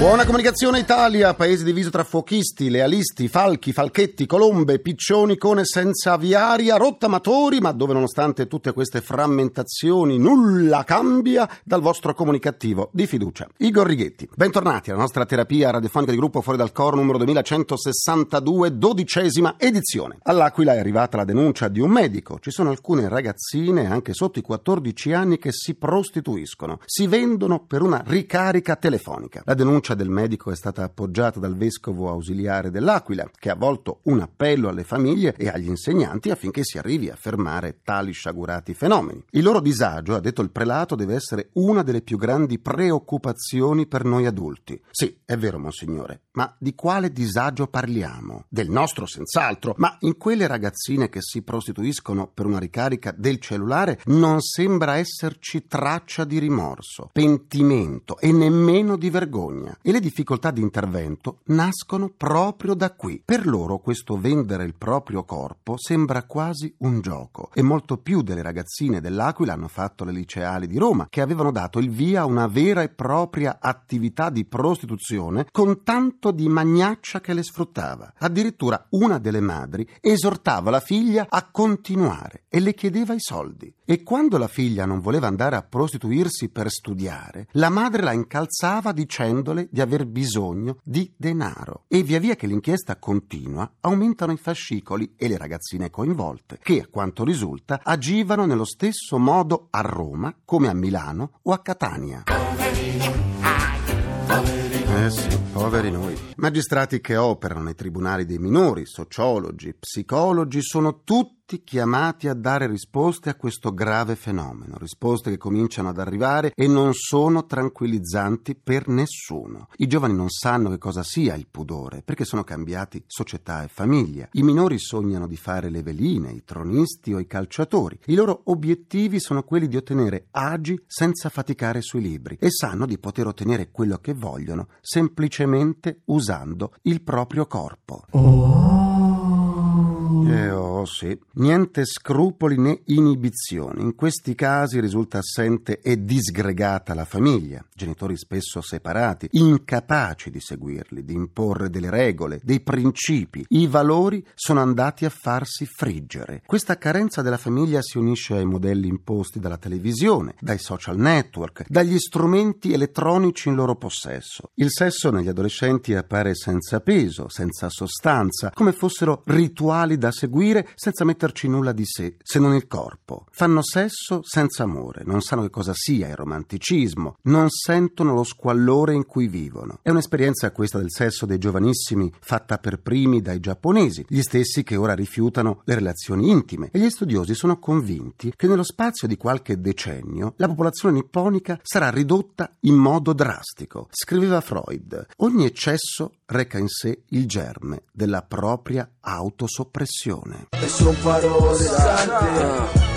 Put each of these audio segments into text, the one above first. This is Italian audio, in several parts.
Buona comunicazione Italia, paese diviso tra fuochisti, lealisti, falchi, falchetti, colombe, piccioni con e senza aviaria, rottamatori, ma dove nonostante tutte queste frammentazioni nulla cambia dal vostro comunicativo di fiducia. Igor Righetti, bentornati alla nostra terapia radiofonica di gruppo Fuori dal Coro numero 2162, dodicesima edizione. All'Aquila è arrivata la denuncia di un medico. Ci sono alcune ragazzine, anche sotto i 14 anni, che si prostituiscono, si vendono per una ricarica telefonica. La denuncia del medico è stata appoggiata dal vescovo ausiliare dell'Aquila, che ha volto un appello alle famiglie e agli insegnanti affinché si arrivi a fermare tali sciagurati fenomeni. Il loro disagio, ha detto il prelato, deve essere una delle più grandi preoccupazioni per noi adulti. Sì, è vero, monsignore, ma di quale disagio parliamo? Del nostro, senz'altro, ma in quelle ragazzine che si prostituiscono per una ricarica del cellulare non sembra esserci traccia di rimorso, pentimento e nemmeno di vergogna. E le difficoltà di intervento nascono proprio da qui. Per loro questo vendere il proprio corpo sembra quasi un gioco e molto più delle ragazzine dell'Aquila hanno fatto le liceali di Roma, che avevano dato il via a una vera e propria attività di prostituzione con tanto di magnaccia che le sfruttava. Addirittura una delle madri esortava la figlia a continuare e le chiedeva i soldi. E quando la figlia non voleva andare a prostituirsi per studiare, la madre la incalzava dicendole di aver bisogno di denaro. E via via che l'inchiesta continua, aumentano i fascicoli e le ragazzine coinvolte, che a quanto risulta agivano nello stesso modo a Roma come a Milano o a Catania. Eh sì, poveri noi. Magistrati che operano nei tribunali dei minori, sociologi, psicologi, sono tutti chiamati a dare risposte a questo grave fenomeno, risposte che cominciano ad arrivare e non sono tranquillizzanti per nessuno. I giovani non sanno che cosa sia il pudore, perché sono cambiati società e famiglia. I minori sognano di fare le veline, i tronisti o i calciatori. I loro obiettivi sono quelli di ottenere agi senza faticare sui libri e sanno di poter ottenere quello che vogliono semplicemente usando il proprio corpo. Eh oh sì, niente scrupoli né inibizioni. In questi casi risulta assente e disgregata la famiglia, genitori spesso separati, incapaci di seguirli, di imporre delle regole, dei principi. I valori sono andati a farsi friggere. Questa carenza della famiglia si unisce ai modelli imposti dalla televisione, dai social network, dagli strumenti elettronici in loro possesso. Il sesso negli adolescenti appare senza peso, senza sostanza, come fossero rituali da seguire senza metterci nulla di sé, se non il corpo. Fanno sesso senza amore, non sanno che cosa sia il romanticismo, non sentono lo squallore in cui vivono. È un'esperienza questa del sesso dei giovanissimi fatta per primi dai giapponesi, gli stessi che ora rifiutano le relazioni intime e gli studiosi sono convinti che nello spazio di qualche decennio la popolazione nipponica sarà ridotta in modo drastico. Scriveva Freud, ogni eccesso reca in sé il germe della propria autosoppressione. E son parole sante,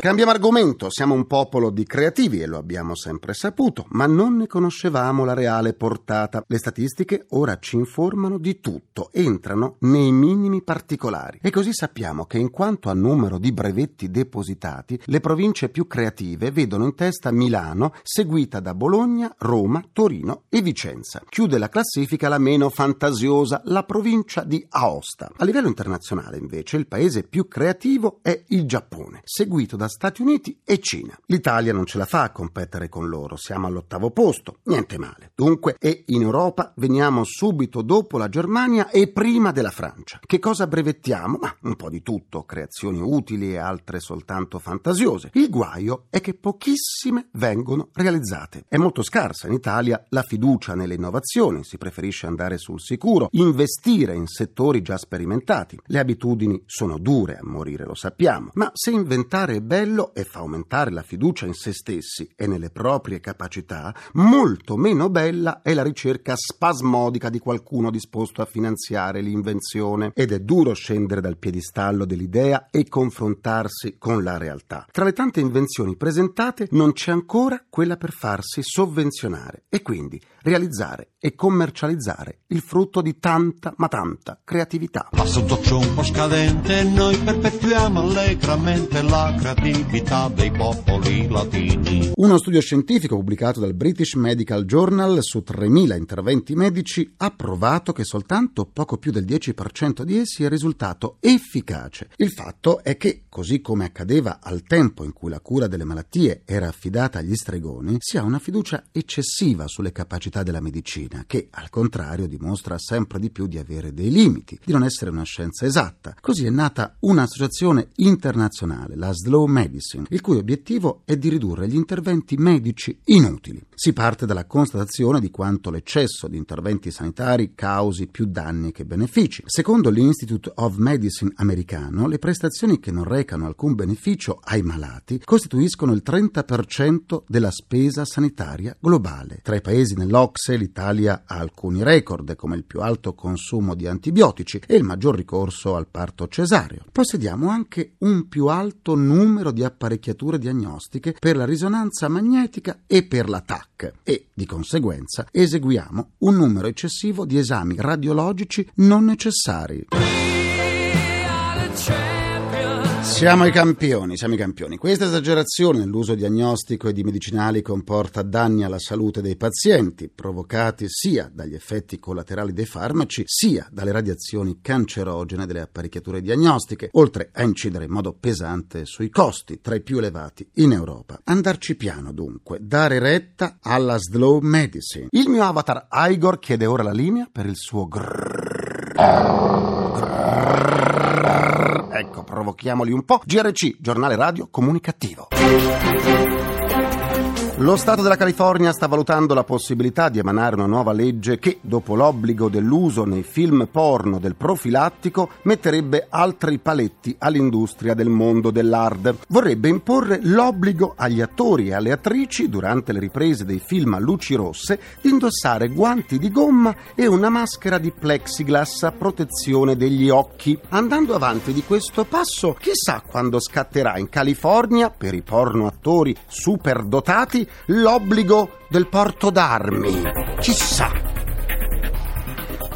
Cambiamo argomento, siamo un popolo di creativi e lo abbiamo sempre saputo, ma non ne conoscevamo la reale portata. Le statistiche ora ci informano di tutto, entrano nei minimi particolari. E così sappiamo che in quanto a numero di brevetti depositati, le province più creative vedono in testa Milano, seguita da Bologna, Roma, Torino e Vicenza. Chiude la classifica la meno fantasiosa, la provincia di Aosta. A livello internazionale, invece, il paese più creativo è il Giappone, seguito da Stati Uniti e Cina. L'Italia non ce la fa a competere con loro, siamo all'ottavo posto, niente male. Dunque, e in Europa veniamo subito dopo la Germania e prima della Francia. Che cosa brevettiamo? Ma un po' di tutto, creazioni utili e altre soltanto fantasiose. Il guaio è che pochissime vengono realizzate. È molto scarsa in Italia la fiducia nelle innovazioni, si preferisce andare sul sicuro, investire in settori già sperimentati. Le abitudini sono dure a morire, lo sappiamo, ma se inventare è bello e fa aumentare la fiducia in se stessi e nelle proprie capacità, molto meno bella è la ricerca spasmodica di qualcuno disposto a finanziare l'invenzione ed è duro scendere dal piedistallo dell'idea e confrontarsi con la realtà. Tra le tante invenzioni presentate non c'è ancora quella per farsi sovvenzionare e quindi realizzare e commercializzare il frutto di tanta ma tanta creatività. Passa un toccio un po' scadente, noi perpetuiamo allegramente la creatività dei popoli latini. Uno studio scientifico pubblicato dal British Medical Journal su 3.000 interventi medici ha provato che soltanto poco più del 10% di essi è risultato efficace. Il fatto è che, così come accadeva al tempo in cui la cura delle malattie era affidata agli stregoni, si ha una fiducia eccessiva sulle capacità della medicina, che al contrario dimostra sempre di più di avere dei limiti, di non essere una scienza esatta. Così è nata un'associazione internazionale, la Slow Medicine, il cui obiettivo è di ridurre gli interventi medici inutili. Si parte dalla constatazione di quanto l'eccesso di interventi sanitari causi più danni che benefici. Secondo l'Institute of Medicine americano, le prestazioni che non recano alcun beneficio ai malati costituiscono il 30% della spesa sanitaria globale. Tra i paesi nell'Ocse l'Italia ha alcuni record, come il più alto consumo di antibiotici e il maggior ricorso al parto cesareo. Possediamo anche un più alto numero di apparecchiature diagnostiche per la risonanza magnetica e per la TAC e, di conseguenza, eseguiamo un numero eccessivo di esami radiologici non necessari. Siamo i campioni, siamo i campioni. Questa esagerazione nell'uso diagnostico e di medicinali comporta danni alla salute dei pazienti, provocati sia dagli effetti collaterali dei farmaci, sia dalle radiazioni cancerogene delle apparecchiature diagnostiche, oltre a incidere in modo pesante sui costi, tra i più elevati in Europa. Andarci piano, dunque, dare retta alla slow medicine. Il mio avatar Igor chiede ora la linea per il suo grrr. Provochiamoli un po'. GRC, giornale radio comunicativo. Lo Stato della California sta valutando la possibilità di emanare una nuova legge che, dopo l'obbligo dell'uso nei film porno del profilattico, metterebbe altri paletti all'industria del mondo dell'hard. Vorrebbe imporre l'obbligo agli attori e alle attrici, durante le riprese dei film a luci rosse, di indossare guanti di gomma e una maschera di plexiglass a protezione degli occhi. Andando avanti di questo passo, chissà quando scatterà in California, per i porno attori superdotati, l'obbligo del porto d'armi. Chissà.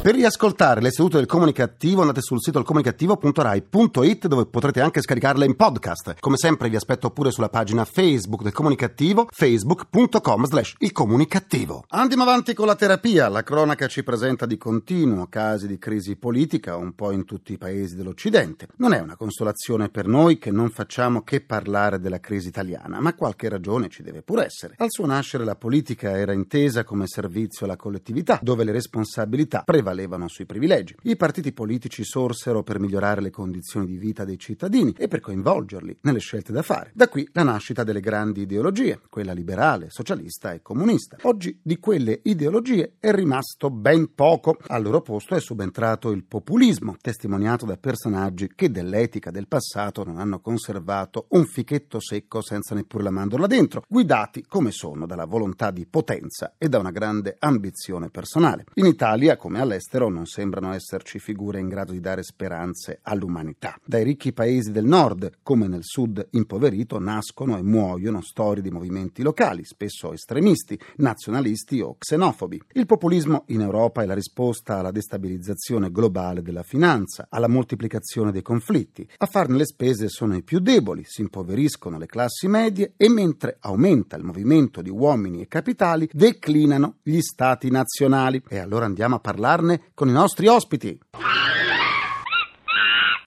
Per riascoltare le sedute del Comunicativo andate sul sito comunicativo.rai.it dove potrete anche scaricarle in podcast. Come sempre vi aspetto pure sulla pagina Facebook del Comunicativo, facebook.com slash il comunicativo. Andiamo avanti con la terapia. La cronaca ci presenta di continuo casi di crisi politica un po' in tutti i paesi dell'Occidente. Non è una consolazione per noi che non facciamo che parlare della crisi italiana, ma qualche ragione ci deve pure essere. Al suo nascere la politica era intesa come servizio alla collettività, dove le responsabilità prevalevano prevalevano sui privilegi. I partiti politici sorsero per migliorare le condizioni di vita dei cittadini e per coinvolgerli nelle scelte da fare. Da qui la nascita delle grandi ideologie, quella liberale, socialista e comunista. Oggi di quelle ideologie è rimasto ben poco. Al loro posto è subentrato il populismo, testimoniato da personaggi che dell'etica del passato non hanno conservato un fichetto secco senza neppure la mandorla dentro, guidati come sono dalla volontà di potenza e da una grande ambizione personale. In Italia, come all'estero, all'estero non sembrano esserci figure in grado di dare speranze all'umanità. Dai ricchi paesi del nord, come nel sud impoverito, nascono e muoiono storie di movimenti locali, spesso estremisti, nazionalisti o xenofobi. Il populismo in Europa è la risposta alla destabilizzazione globale della finanza, alla moltiplicazione dei conflitti. A farne le spese sono i più deboli, si impoveriscono le classi medie e mentre aumenta il movimento di uomini e capitali, declinano gli stati nazionali. E allora andiamo a parlarne con i nostri ospiti.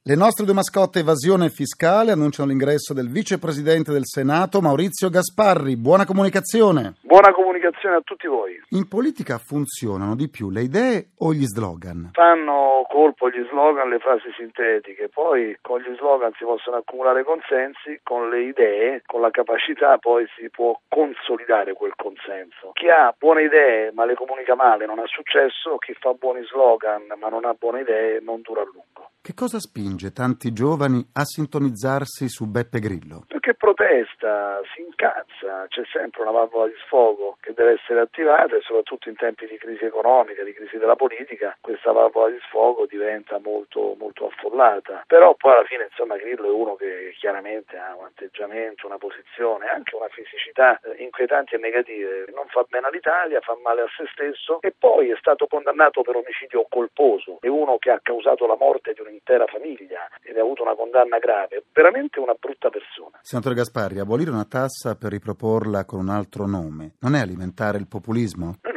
Le nostre due mascotte evasione fiscale annunciano l'ingresso del vicepresidente del Senato Maurizio Gasparri. Buona comunicazione. Buona comunicazione a tutti voi. In politica funzionano di più le idee o gli slogan? Fanno colpo gli slogan, le frasi sintetiche, poi con gli slogan si possono accumulare consensi, con le idee, con la capacità poi si può consolidare quel consenso. Chi ha buone idee ma le comunica male non ha successo, chi fa buoni slogan ma non ha buone idee non dura a lungo. Che cosa spinge tanti giovani a sintonizzarsi su Beppe Grillo? Perché protesta, si incazza, c'è sempre una valvola di sfogo che deve essere attivata e soprattutto in tempi di crisi economica, di crisi della politica, questa valvola di sfogo diventa molto, molto affollata. Però poi alla fine insomma Grillo è uno che chiaramente ha un atteggiamento, una posizione, anche una fisicità eh, inquietanti e negative, non fa bene all'Italia, fa male a se stesso e poi è stato condannato per omicidio colposo, è uno che ha causato la morte di un'intera famiglia ed ha avuto una condanna grave, veramente una brutta persona. Senatore Gasparri, abolire una tassa per riproporla con un altro nome non è alimentare il populismo? Noi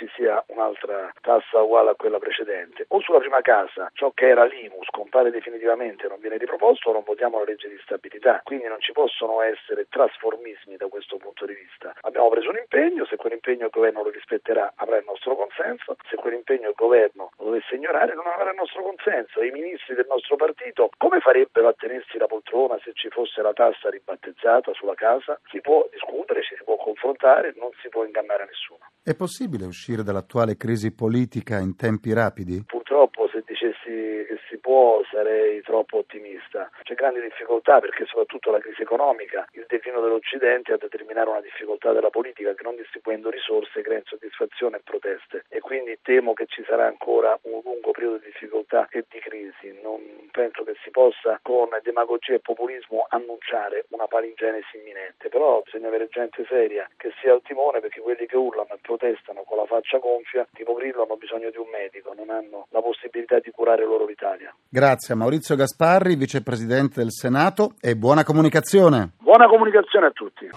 ci sia un'altra tassa uguale a quella precedente. O sulla prima casa ciò che era l'IMU scompare definitivamente non viene riproposto o non votiamo la legge di stabilità. Quindi non ci possono essere trasformismi da questo punto di vista. Abbiamo preso un impegno, se quell'impegno il governo lo rispetterà avrà il nostro consenso, se quell'impegno il governo lo dovesse ignorare non avrà il nostro consenso. I ministri del nostro partito come farebbero a tenersi la poltrona se ci fosse la tassa ribattezzata sulla casa? Si può discutere, ci si può confrontare, non si può ingannare nessuno. È possibile uscire dall'attuale crisi politica in tempi rapidi? Se dicessi che si può sarei troppo ottimista. C'è grande difficoltà perché soprattutto la crisi economica, il declino dell'Occidente a determinare una difficoltà della politica che non distribuendo risorse crea insoddisfazione e proteste e quindi temo che ci sarà ancora un lungo periodo di difficoltà e di crisi. Non penso che si possa con demagogia e populismo annunciare una palingenesi imminente, però bisogna avere gente seria che sia al timone perché quelli che urlano e protestano con la faccia gonfia, tipo Grillo, hanno bisogno di un medico, non hanno la possibilità di curare loro l'Italia. Grazie a Maurizio Gasparri, vicepresidente del Senato e buona comunicazione. Buona comunicazione a tutti.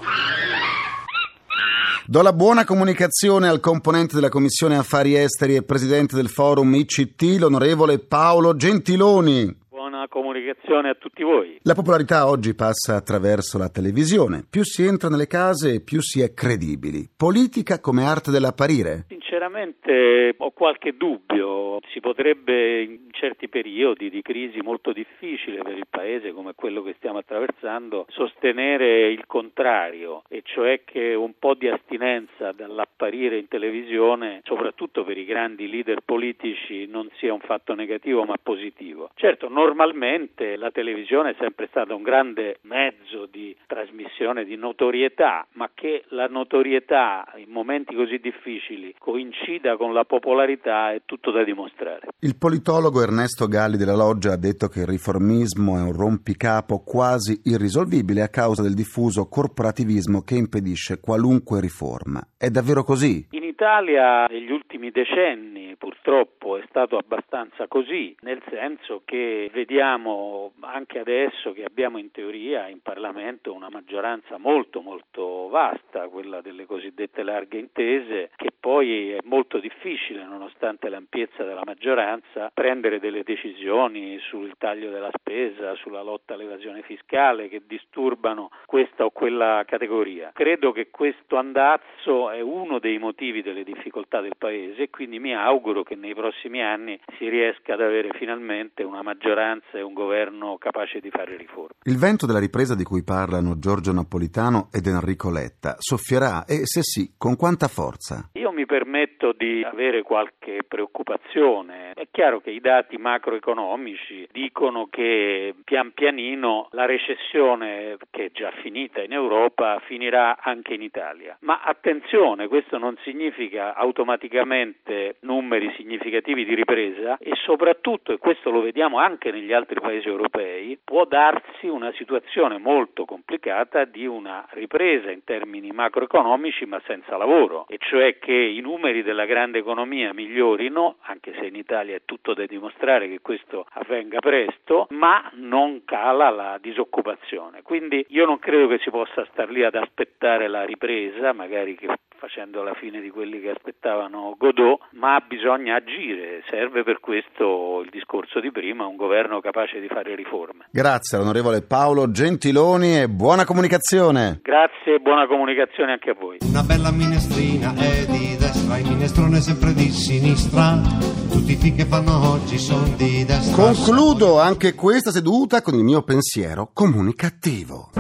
Do la buona comunicazione al componente della Commissione Affari Esteri e presidente del forum ICT, l'onorevole Paolo Gentiloni. Buona comunicazione a tutti voi. La popolarità oggi passa attraverso la televisione. Più si entra nelle case, più si è credibili. Politica come arte dell'apparire. Sinceramente ho qualche dubbio, si potrebbe in certi periodi di crisi molto difficile per il Paese come quello che stiamo attraversando sostenere il contrario, e cioè che un po' di astinenza dall'apparire in televisione, soprattutto per i grandi leader politici, non sia un fatto negativo ma positivo. Certo, normalmente la televisione è sempre stata un grande mezzo di trasmissione di notorietà, ma che la notorietà in momenti così difficili coincida con la popolarità è tutto da dimostrare. Il politologo Ernesto Galli della Loggia ha detto che il riformismo è un rompicapo quasi irrisolvibile a causa del diffuso corporativismo che impedisce qualunque riforma. È davvero così? In Italia negli ultimi decenni purtroppo è stato abbastanza così, nel senso che vediamo anche adesso che abbiamo in teoria in Parlamento una maggioranza molto molto vasta, quella delle cosiddette larghe intese, che poi è molto difficile nonostante l'ampiezza della maggioranza prendere delle decisioni sul taglio della spesa, sulla lotta all'evasione fiscale che disturbano questa o quella categoria. Credo che questo andazzo è uno dei motivi delle difficoltà del Paese e quindi mi auguro che nei prossimi anni si riesca ad avere finalmente una maggioranza e un governo capace di fare riforme. Il vento della ripresa di cui parlano Giorgio Napolitano ed Enrico Letta soffierà e se sì, con quanta forza? Io mi permetto di avere qualche preoccupazione. È chiaro che i dati macroeconomici dicono che pian pianino la recessione che è già finita in Europa finirà anche in Italia. Ma attenzione, questo non significa automaticamente numeri significativi di ripresa e soprattutto, e questo lo vediamo anche negli altri paesi europei, può darsi una situazione molto complicata di una ripresa in termini macroeconomici ma senza lavoro, e cioè che i numeri della grande economia migliorino, anche se in Italia è tutto da dimostrare che questo avvenga presto, ma non cala la disoccupazione. Quindi io non credo che si possa star lì ad aspettare la ripresa, magari che facendo la fine di quelli che aspettavano Godot, ma bisogna agire, serve per questo il discorso di prima, un governo capace di fare riforme. Grazie all'onorevole Paolo Gentiloni e buona comunicazione. Grazie e buona comunicazione anche a voi. Una bella minestrina è di destra, il minestrone è sempre di sinistra. Tutti i film che fanno oggi sono di destra. Concludo anche questa seduta con il mio pensiero comunicativo.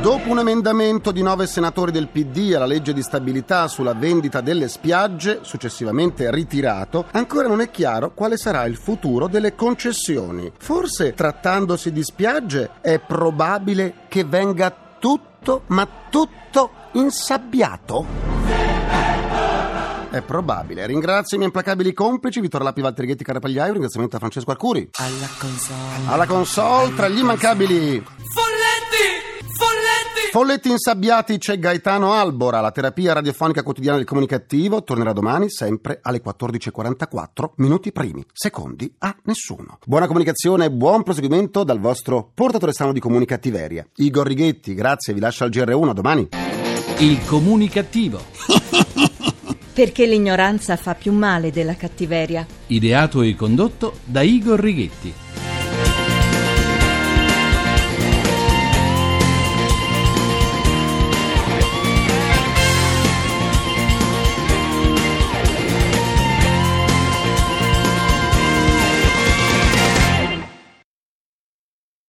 Dopo un emendamento di nove senatori del PD alla legge di stabilità sulla vendita delle spiagge, successivamente ritirato, ancora non è chiaro quale sarà il futuro delle concessioni. Forse, trattandosi di spiagge, è probabile che venga tutto, ma tutto insabbiato? È probabile. Ringrazio i miei implacabili complici, Vittorio Lapi, Valtteri Ghetti, Carapagliaio, un ringraziamento a Francesco Arcuri. Alla console. Alla console, tra gli immancabili Folletti insabbiati c'è Gaetano Albora, la terapia radiofonica quotidiana del comunicativo tornerà domani sempre alle 14.44, minuti primi, secondi a nessuno. Buona comunicazione e buon proseguimento dal vostro portatore strano di comunicattiveria. Igor Righetti, grazie, vi lascio al GR1, a domani. Il comunicativo. Perché l'ignoranza fa più male della cattiveria. Ideato e condotto da Igor Righetti.